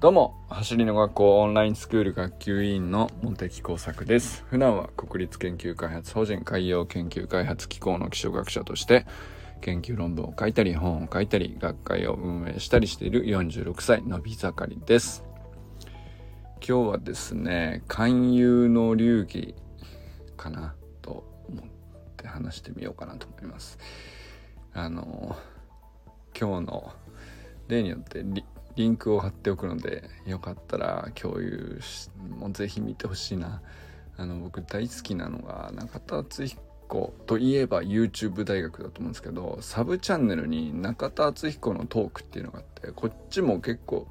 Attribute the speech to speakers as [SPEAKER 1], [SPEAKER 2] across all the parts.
[SPEAKER 1] どうも、走りの学校オンラインスクール学級委員の茂木耕作です。普段は国立研究開発法人海洋研究開発機構の気象学者として、研究論文を書いたり、本を書いたり、学会を運営したりしている46歳のび盛りです。今日はですね、勧誘の流儀かなと思って話してみようかなと思います。あの、今日の例によってリンクを貼っておくのでよかったら共有しもうぜひ見てほしいな。あの僕大好きなのが中田敦彦といえば YouTube 大学だと思うんですけどサブチャンネルに中田敦彦のトークっていうのがあってこっちも結構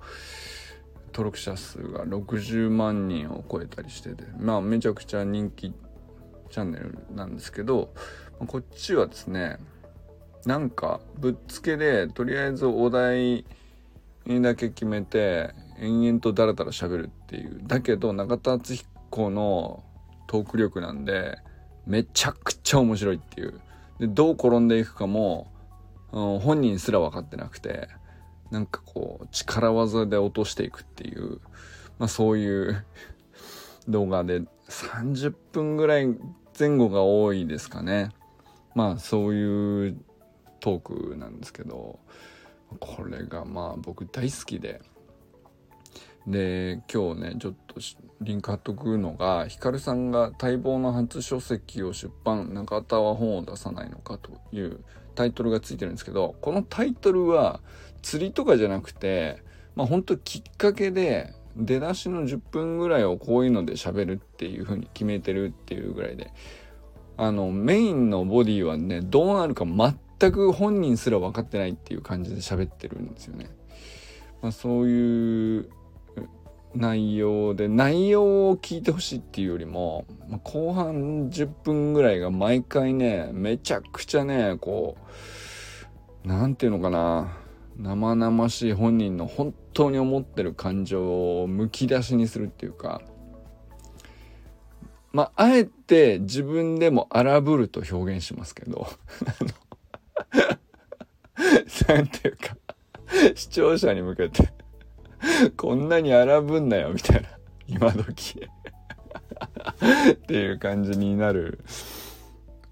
[SPEAKER 1] 登録者数が60万人を超えたりしててまあめちゃくちゃ人気チャンネルなんですけどこっちはですねなんかぶっつけでとりあえずお題だけ決めて延々とダラダラ喋るっていう。だけど中田敦彦のトーク力なんでめちゃくちゃ面白いっていう。でどう転んでいくかも、うん、本人すら分かってなくてなんかこう力技で落としていくっていう、まあ、そういう 動画で30分ぐらい前後が多いですかね。まあそういうトークなんですけど。これがまあ僕大好きで。で今日ねちょっとリンク貼っとくのがヒカルさんが待望の初書籍を出版中田は本を出さないのかというタイトルがついてるんですけどこのタイトルは釣りとかじゃなくてまあ本当きっかけで出だしの10分ぐらいをこういうので喋るっていう風に決めてるっていうぐらいであのメインのボディはねどうなるか全全く本人すら分かってないっていう感じで喋ってるんですよね。まあ、そういう内容で内容を聞いてほしいっていうよりも、まあ、後半10分ぐらいが毎回ねめちゃくちゃねこう何て言うのかな生々しい本人の本当に思ってる感情をむき出しにするっていうかまああえて自分でも荒ぶると表現しますけど なんていうか視聴者に向けてこんなに荒ぶんなよみたいな今時。っていう感じになる。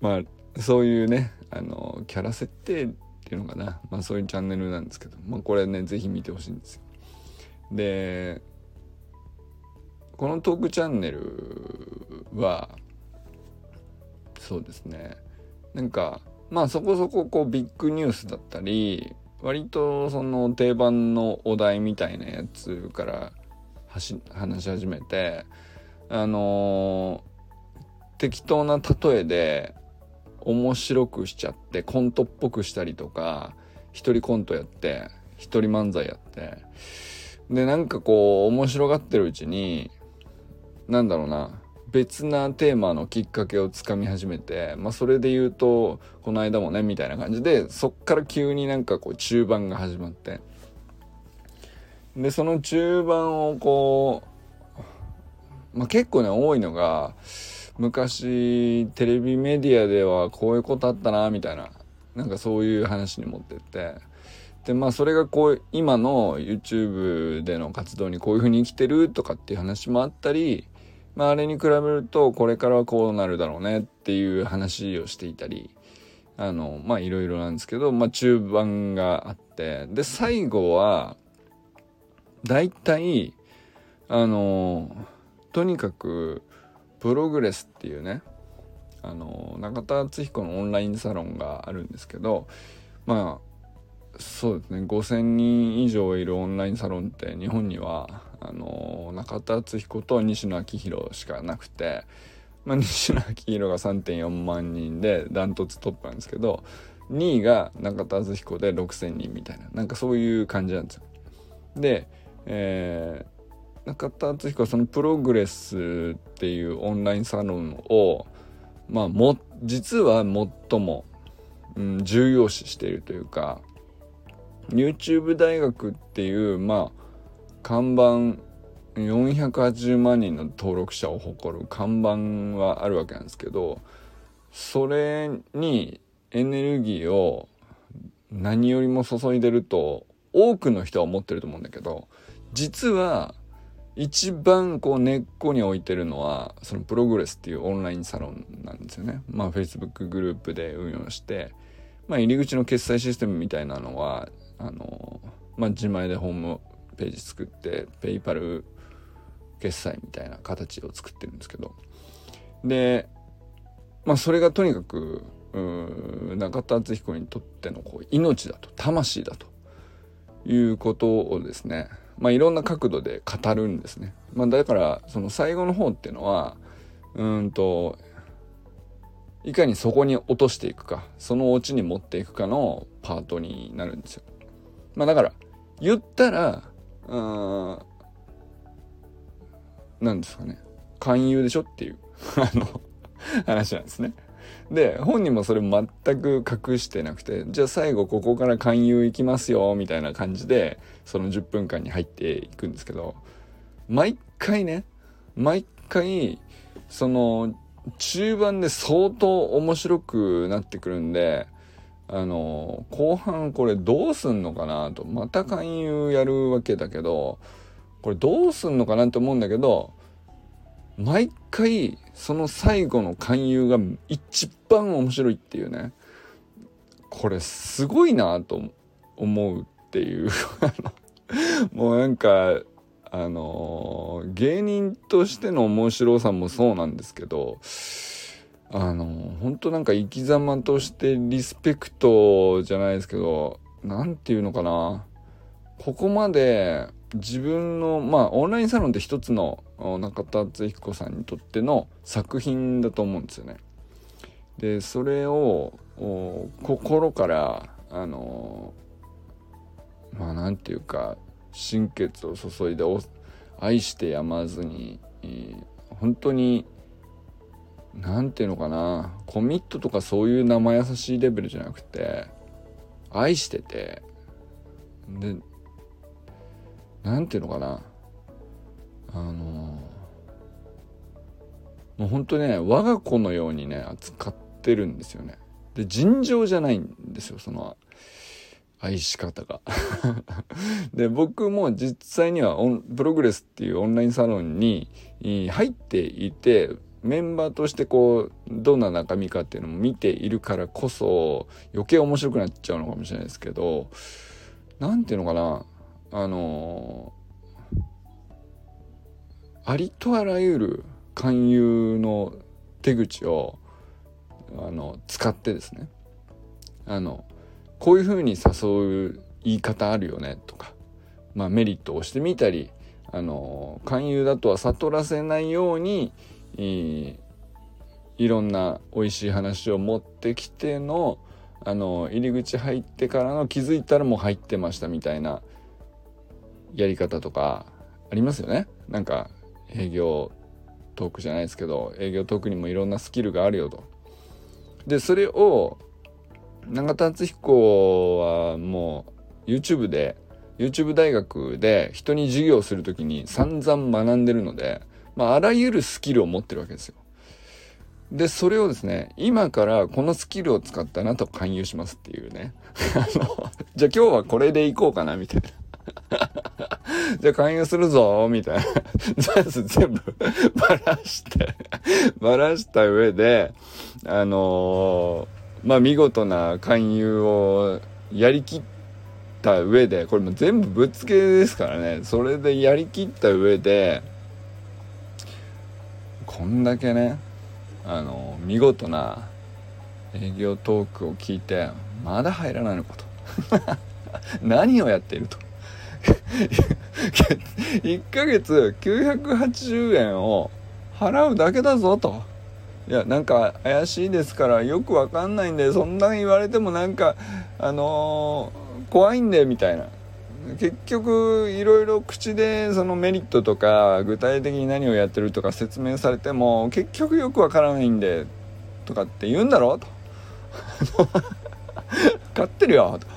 [SPEAKER 1] まあそういうねあのキャラ設定っていうのかな。まあそういうチャンネルなんですけどまあこれね是非見てほしいんですよ。でこのトークチャンネルはそうですね。なんかまあそこそここうビッグニュースだったり割とその定番のお題みたいなやつから話し始めてあのー、適当な例えで面白くしちゃってコントっぽくしたりとか一人コントやって一人漫才やってでなんかこう面白がってるうちになんだろうな別なテーマのきっかけをつかみ始めて、まあ、それで言うとこの間もねみたいな感じでそっから急になんかこう中盤が始まって。でその中盤をこう、まあ、結構ね多いのが昔テレビメディアではこういうことあったなみたいななんかそういう話に持ってって。でまあそれがこう今の YouTube での活動にこういうふうに生きてるとかっていう話もあったりまあ、あれに比べるとこれからはこうなるだろうねっていう話をしていたりあのまあいろいろなんですけど、まあ、中盤があってで最後は大体あのとにかくプログレスっていうねあの中田敦彦のオンラインサロンがあるんですけどまあそうですね5,000人以上いるオンラインサロンって日本にはあの中田敦彦と西野昭弘しかなくて、まあ、西野昭弘が3.4万人でダントツトップなんですけど2位が中田敦彦で6,000人みたいななんかそういう感じなんですよ。で、えー、中田敦彦はそのプログレスっていうオンラインサロンをまあも実は最も、うん、重要視しているというか YouTube 大学っていうまあ看板480万人の登録者を誇る看板はあるわけなんですけどそれにエネルギーを何よりも注いでると多くの人は思ってると思うんだけど実は一番こう根っこに置いてるのはそのプログレスっていうオンラインサロンなんですよね。まあ Facebook グループで運用して、まあ入り口の決済システムみたいなのは、あの、まあ自前でホームページ作って、ペイパル決済みたいな形を作ってるんですけど。で、まあそれがとにかく、中田敦彦にとってのこう命だと、魂だということをですね、まあ、いろんな角度で語るんですね。まあ、だからその最後の方っていうのはうんといかにそこに落としていくかそのオチに持っていくかのパートになるんですよ。まあ、だから言ったらうんなんですかね勧誘でしょっていう あの話なんですね。で本人もそれ全く隠してなくてじゃあ最後ここから勧誘行きますよみたいな感じでその10分間に入っていくんですけど毎回ね毎回その中盤で相当面白くなってくるんであの後半これどうすんのかなとまた勧誘やるわけだけどこれどうすんのかなって思うんだけど毎回その最後の勧誘が一番面白いっていうね。これすごいなと思うっていう。もうなんかあのー、芸人としての面白さもそうなんですけどあの、本当なんか生き様としてリスペクトじゃないですけど何て言うのかなここまで自分のまあオンラインサロンって一つの中田敦彦さんにとっての作品だと思うんですよね。でそれを心からあのまあなんていうか心血を注いで愛してやまずに、えー、本当に何ていうのかな。コミットとかそういう生優しいレベルじゃなくて愛してて。で何ていうのかな。あのもうほんとね我が子のようにね扱ってるんですよね。で尋常じゃないんですよその愛し方が。で僕も実際にはオンプログレスっていうオンラインサロンに入っていてメンバーとしてこうどんな中身かっていうのも見ているからこそ余計面白くなっちゃうのかもしれないですけど何ていうのかなあの、ありとあらゆる勧誘の手口をあの使ってですねあのこういうふうに誘う言い方あるよねとか、まあ、メリットをしてみたりあの勧誘だとは悟らせないようにいいろんな美味しい話を持ってきてのあの入り口入ってからの気づいたらもう入ってましたみたいなやり方とかありますよね？なんか営業トークじゃないですけど営業トークにもいろんなスキルがあるよと。でそれを永田敦彦はもう YouTube で YouTube 大学で人に授業する時に散々学んでるので、まあ、あらゆるスキルを持ってるわけですよ。で、それをですね、今からこのスキルを使ってあなたを勧誘しますっていうね。あの、じゃあ今日はこれでいこうかなみたいな。じゃあ勧誘するぞみたいな。まず全部ばらしてばらした上で、あのー、まあ、見事な勧誘をやりきった上で、これも全部ぶっつけですからね。それでやりきった上で、こんだけね、あの、見事な営業トークを聞いて、まだ入らないのかと。何をやっていると。1ヶ月980円を払うだけだぞと。いや、なんか怪しいですからよくわかんないんで、そんな言われてもなんか、あのー、怖いんで、みたいな。結局、いろいろ口でそのメリットとか、具体的に何をやってるとか説明されても、結局よくわからないんで、とかって言うんだろ？と。買ってるよ、と。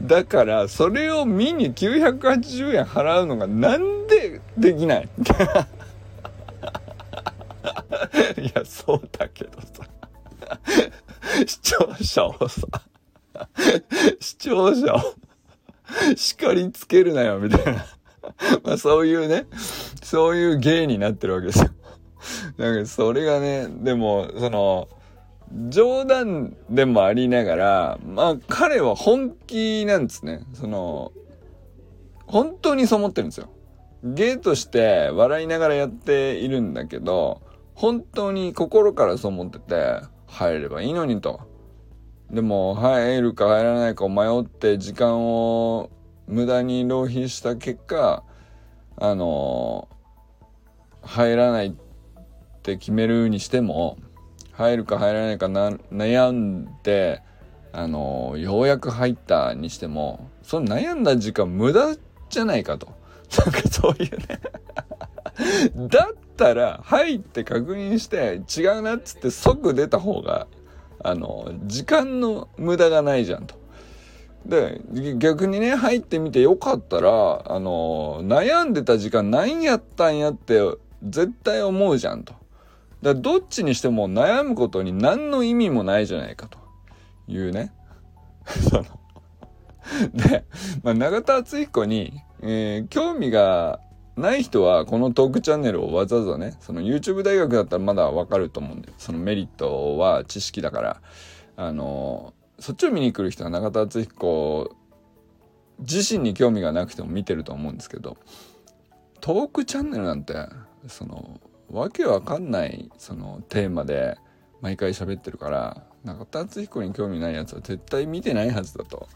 [SPEAKER 1] だからそれを見に980円払うのがなんでできない？いやそうだけどさ視聴者をさ 視聴者を叱りつけるなよ、みたいな。まあそういうね、そういう芸になってるわけですよ。なんかそれがね、でも、その、冗談でもありながら、まあ彼は本気なんですね。その、本当にそう思ってるんですよ。芸として笑いながらやっているんだけど、本当に心からそう思ってて、入ればいいのにと。でも、入るか入らないかを迷って時間を無駄に浪費した結果、あの入らないって決めるにしても、入るか入らないかな悩んで、あのようやく入ったにしても、その悩んだ時間無駄じゃないかと。なんかそういうねだったら、入って確認して違うなっつって即出た方が、あの、時間の無駄がないじゃんと。で、逆にね、入ってみてよかったら、あの、悩んでた時間何やったんやって絶対思うじゃんと。だどっちにしても悩むことに何の意味もないじゃないかというね。そので、まあ、永田敦彦に、えー、興味がない人はこのトークチャンネルをわざわざね、その YouTube 大学だったらまだわかると思うんで、そのメリットは知識だから、あの、そっちを見に来る人は永田敦彦自身に興味がなくても見てると思うんですけど、トークチャンネルなんて、その、わけわかんないそのテーマで毎回喋ってるから中田敦彦に興味ないやつは絶対見てないはずだと。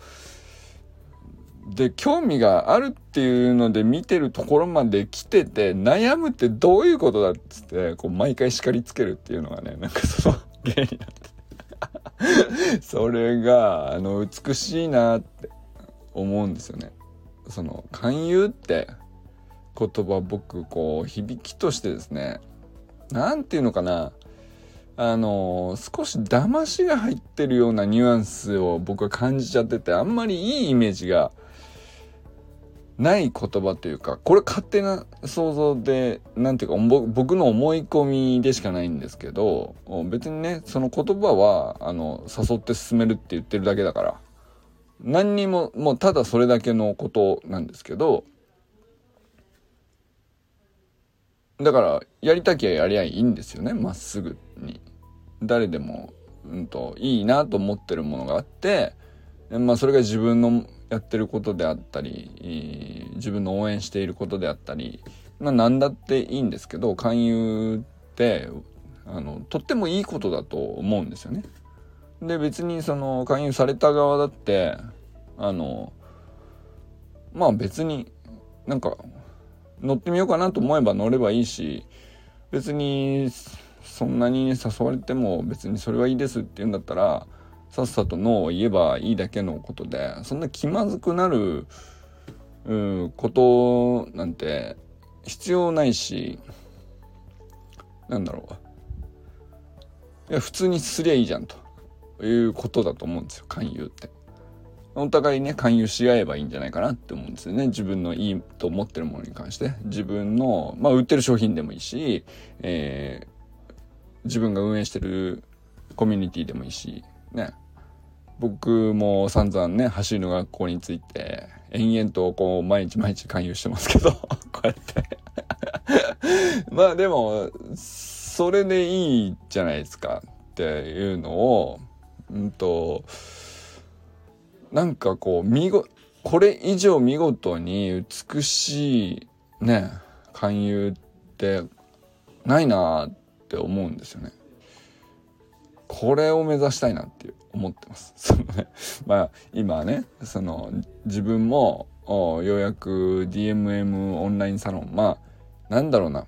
[SPEAKER 1] で興味があるっていうので見てるところまで来てて悩むってどういうことだっつってこう毎回叱りつけるっていうのがねなんかその芸になって それがあの美しいなって思うんですよね。その勧誘って言葉僕こう響きとしてですね何て言うのかなあの少し騙しが入ってるようなニュアンスを僕は感じちゃっててあんまりいいイメージがない言葉というかこれ勝手な想像で何ていうか僕の思い込みでしかないんですけど別にねその言葉はあの誘って進めるって言ってるだけだから何にももうただそれだけのことなんですけどだからやりたきゃやりゃいいんですよねまっすぐに。誰でも、うんと、いいなと思ってるものがあってまあそれが自分のやってることであったり自分の応援していることであったりまあ何だっていいんですけど勧誘ってあのとってもいいことだと思うんですよね。で別にその勧誘された側だってあのまあ別になんか乗ってみようかなと思えば乗ればいいし別にそんなに誘われても別にそれはいいですって言うんだったらさっさとノーを言えばいいだけのことでそんな気まずくなることなんて必要ないしなんだろう。いや普通にすりゃいいじゃんということだと思うんですよ勧誘って。お互いね勧誘し合えばいいんじゃないかなって思うんですよね。自分のいいと思ってるものに関して。自分のまあ売ってる商品でもいいし、えー、自分が運営してるコミュニティでもいいし。ね僕も散々ね走りの学校について延々とこう毎日毎日勧誘してますけど こうやって まあでもそれでいいじゃないですかっていうのをうんとなんかこう見ごこれ以上見事に美しいね勧誘ってないなって思うんですよね。これを目指したいなって思ってます。そのね、まあ今ねその自分もようやく DMM オンラインサロンまあなんだろうな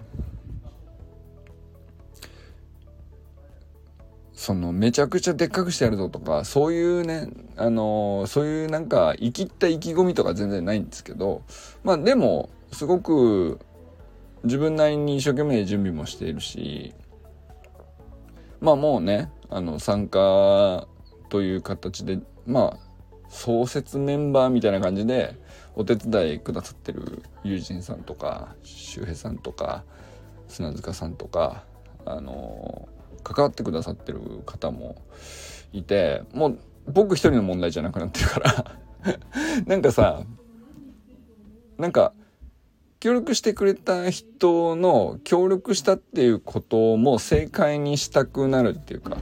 [SPEAKER 1] そのめちゃくちゃでっかくしてやるぞとかそういうねあのそういうなんか生きった意気込みとか全然ないんですけどまあでもすごく自分なりに一生懸命準備もしているしまあもうねあの参加という形でまあ創設メンバーみたいな感じでお手伝いくださってる友人さんとか周平さんとか砂塚さんとかあの関わってくださってる方もいてもう僕一人の問題じゃなくなってるから。なんかさなんか協力してくれた人の協力したっていうことも正解にしたくなるっていうか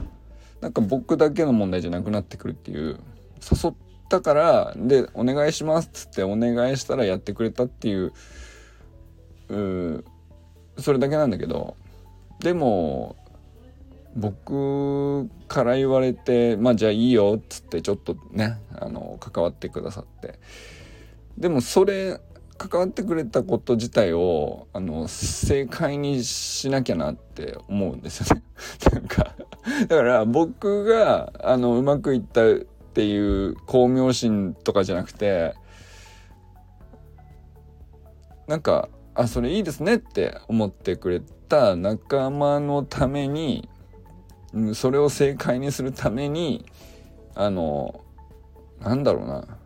[SPEAKER 1] なんか僕だけの問題じゃなくなってくるっていう誘ったからでお願いしますっつってお願いしたらやってくれたっていううそれだけなんだけどでも僕から言われてまあじゃあいいよっつってちょっとねあの関わってくださってでもそれ関わってくれたこと自体をあの正解にしなきゃなって思うんですよね。なんかだから僕があのうまくいったっていう巧妙心とかじゃなくてなんかあそれいいですねって思ってくれた仲間のためにそれを正解にするためにあのなんだろうな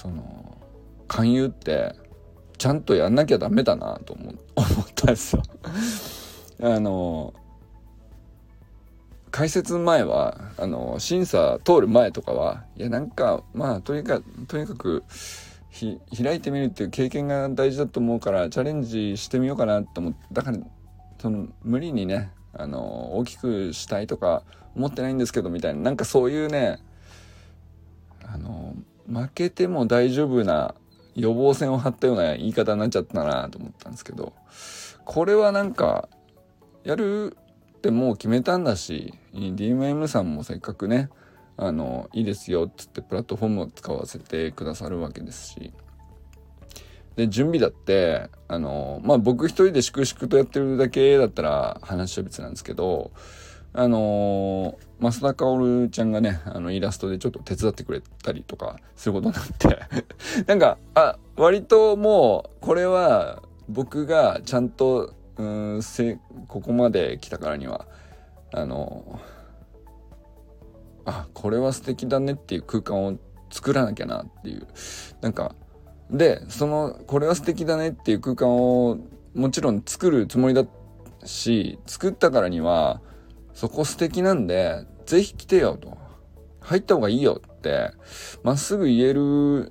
[SPEAKER 1] その勧誘ってちゃんとやんなきゃダメだなと思ったんですよ。あの解説前はあの審査通る前とかはいやなんかまあとにかとにかく開いてみるっていう経験が大事だと思うからチャレンジしてみようかなと思ってだからその無理にねあの大きくしたいとか思ってないんですけどみたいななんかそういうねあの負けても大丈夫な予防線を張ったような言い方になっちゃったなと思ったんですけどこれはなんかやるってもう決めたんだし DMM さんもせっかくねあのいいですよっつってプラットフォームを使わせてくださるわけですしで準備だってあのまあ僕一人で粛々とやってるだけだったら話は別なんですけどあのー、増田薫ちゃんがね、あの、イラストでちょっと手伝ってくれたりとかすることになって なんか、あ、割ともう、これは僕がちゃんと、うん、せ、ここまで来たからには、あのー、あ、これは素敵だねっていう空間を作らなきゃなっていう。なんか、で、その、これは素敵だねっていう空間をもちろん作るつもりだし、作ったからには、そこ素敵なんで、ぜひ来てよと。入った方がいいよって、まっすぐ言える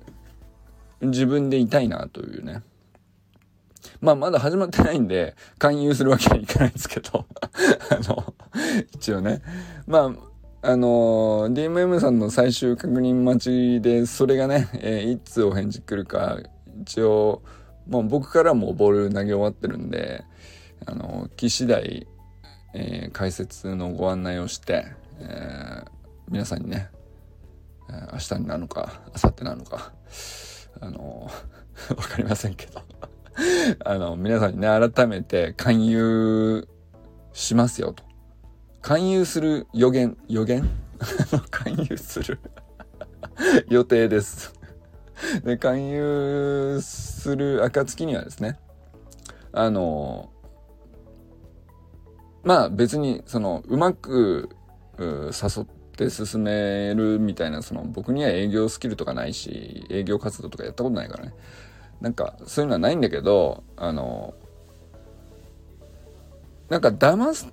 [SPEAKER 1] 自分でいたいなというね。まあまだ始まってないんで、勧誘するわけにはいかないんですけど あの、一応ね。まあ、あの、DMM さんの最終確認待ちで、それがね、えー、いつお返事来るか、一応、もう僕からもボール投げ終わってるんで、あの、来次第、えー、解説のご案内をして、えー、皆さんにね、えー、明日になるのか、明後日なのか、あのー、わかりませんけど あの、皆さんにね、改めて勧誘しますよと。勧誘する予言、予言？勧誘する予定ですで、勧誘する暁にはですね、あのまあ別にそのうまく誘って進めるみたいなその僕には営業スキルとかないし営業活動とかやったことないからね。なんかそういうのはないんだけどあのなんか騙す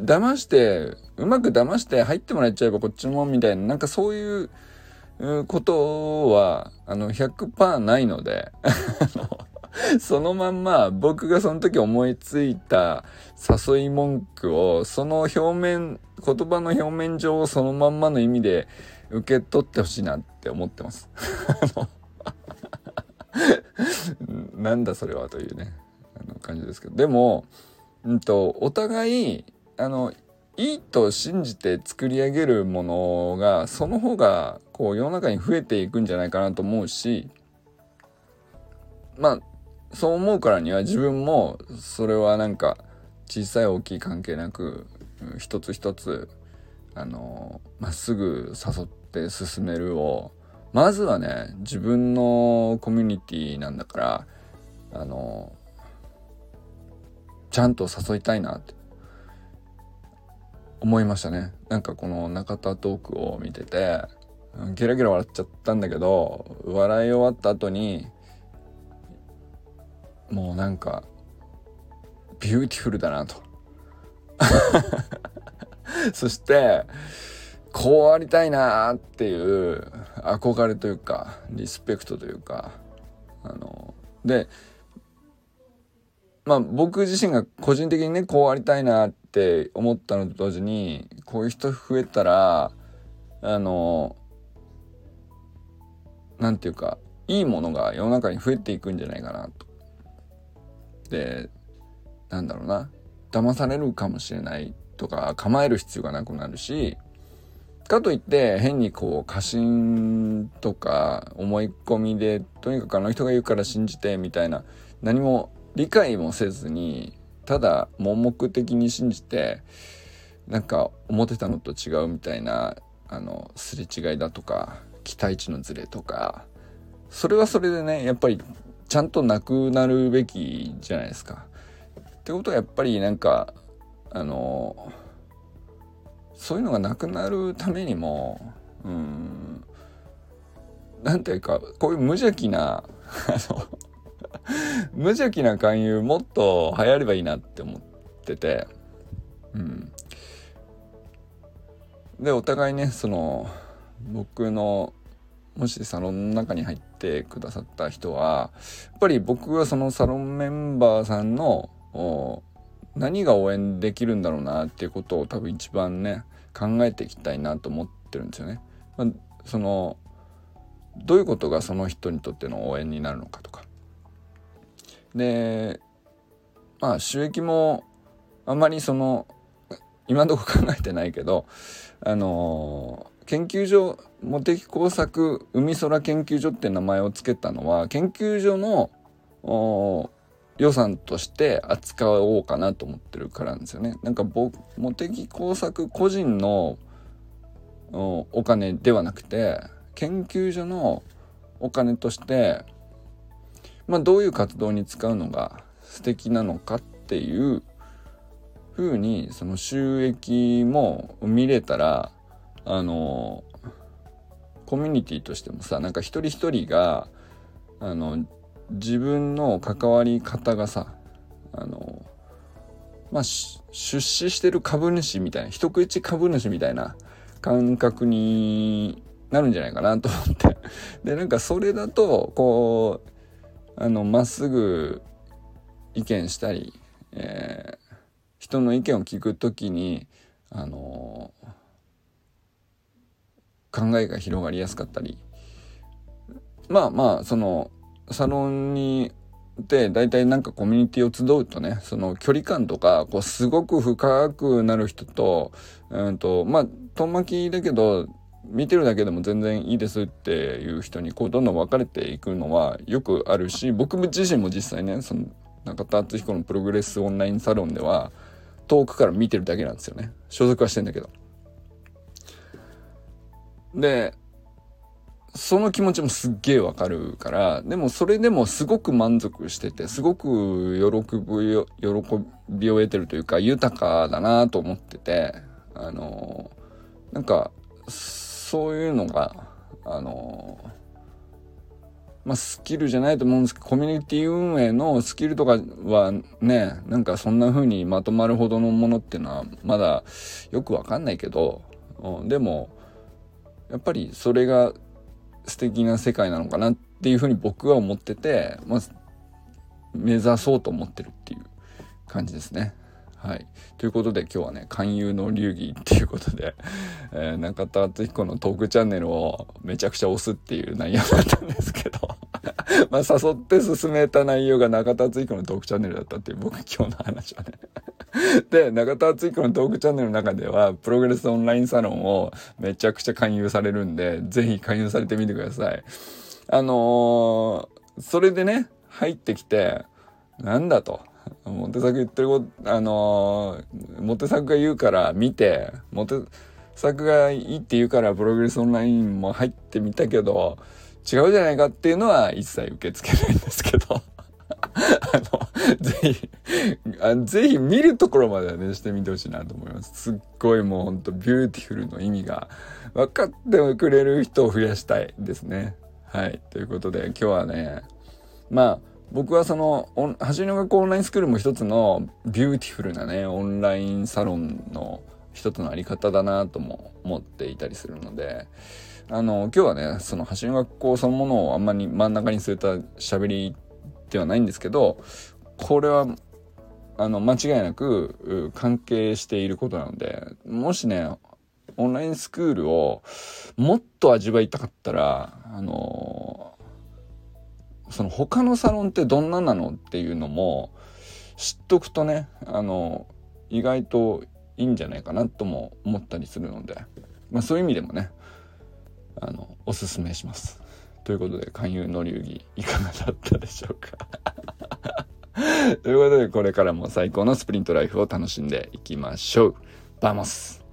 [SPEAKER 1] 騙してうまく騙して入ってもらっちゃえばこっちのもんみたいななんかそういうことはあの100%ないので あの そのまんま僕がその時思いついた誘い文句をその表面言葉の表面上をそのまんまの意味で受け取ってほしいなって思ってます。なんだそれはというねあの感じですけどでも、うんと、お互いあのいいと信じて作り上げるものがその方がこう世の中に増えていくんじゃないかなと思うしまあそう思うからには自分もそれはなんか小さい大きい関係なく一つ一つあのまっすぐ誘って進めるをまずはね自分のコミュニティなんだからあのちゃんと誘いたいなって思いましたね。なんかこの中田トークを見ててゲラゲラ笑っちゃったんだけど笑い終わった後にもうなんかビューティフルだなと そしてこうありたいなっていう憧れというかリスペクトというかあのでまあ僕自身が個人的にねこうありたいなって思ったのと同時にこういう人増えたらあのなんていうかいいものが世の中に増えていくんじゃないかなと。でなんだろうな。騙されるかもしれないとか構える必要がなくなるしかといって変にこう過信とか思い込みでとにかくあの人が言うから信じてみたいな何も理解もせずにただ盲目的に信じてなんか思ってたのと違うみたいなあのすれ違いだとか期待値のズレとかそれはそれでねやっぱりちゃんとなくなるべきじゃないですか。ってことはやっぱりなんかあのそういうのがなくなるためにもうんなんていうかこういう無邪気なあの 無邪気な勧誘もっと流行ればいいなって思っててうんでお互いねその僕のもしサロンの中に入ってくださった人はやっぱり僕はそのサロンメンバーさんの何が応援できるんだろうなっていうことを多分一番ね考えていきたいなと思ってるんですよね。まあ、そのどういうことがその人にとっての応援になるのかとか。でまあ収益もあんまりその今のとこ考えてないけどあの研究所茂木工作海空研究所って名前を付けたのは研究所の予算として扱おうかなと思ってるからなんですよね。なんか茂木工作個人のお金ではなくて研究所のお金としてまあどういう活動に使うのが素敵なのかっていうふうにその収益も見れたらあのコミュニティとしてもさなんか一人一人があの自分の関わり方がさあのまあ出資してる株主みたいな一口株主みたいな感覚になるんじゃないかなと思って。でなんかそれだとこうあのまっすぐ意見したり、えー、人の意見を聞くときにあの考えが広がりやすかったりまあまあそのサロンにで大体なんかコミュニティを集うとねその距離感とかこうすごく深くなる人と,、うんとまあ遠巻きだけど見てるだけでも全然いいですっていう人にこうどんどん分かれていくのはよくあるし僕自身も実際ねその中田敦彦のプログレスオンラインサロンでは遠くから見てるだけなんですよね所属はしてんだけど。でその気持ちもすっげえわかるから、でもそれでもすごく満足してて、すごく喜びを、喜びを得てるというか、豊かだなと思ってて、あの、なんか、そういうのが、あの、まあ、スキルじゃないと思うんですけど、コミュニティ運営のスキルとかはね、なんかそんな風にまとまるほどのものっていうのはまだよくわかんないけど、でも、やっぱりそれが素敵な世界なのかなっていうふうに僕は思ってて、まず目指そうと思ってるっていう感じですね。はい。ということで今日はね、勧誘の流儀っていうことで、えー、中田敦彦のトークチャンネルをめちゃくちゃ押すっていう内容だったんですけどまあ誘って進めた内容が中田敦彦のトークチャンネルだったっていう僕今日の話はね で、中田敦彦のトークチャンネルの中では、プログレスオンラインサロンをめちゃくちゃ勧誘されるんで、ぜひ勧誘されてみてください。あのー、それでね、入ってきて、なんだと。モテ作言ってること、あのー、モテ作が言うから見て、モテ作がいいって言うからプログレスオンラインも入ってみたけど、違うじゃないかっていうのは一切受け付けないんですけど。あの、ぜひあ、ぜひ見るところまではね、してみてほしいなと思います。すっごいもうほんとビューティフルの意味が分かってくれる人を増やしたいですね。はい。ということで今日はね、まあ、僕はその、走りの学校オンラインスクールも一つのビューティフルなね、オンラインサロンの一つのあり方だなとも思っていたりするので、あの、今日はね、その走り学校そのものをあんまり真ん中に据えた喋りではないんですけど、これは、あの、間違いなく関係していることなので、もしね、オンラインスクールをもっと味わいたかったら、あのその他のサロンってどんななのっていうのも知っとくとね、あの意外といいんじゃないかなとも思ったりするので、まあそういう意味でもね、あのおすすめします。ということで勧誘の流儀いかがだったでしょうか？ということでこれからも最高のスプリントライフを楽しんでいきましょう。 vamos。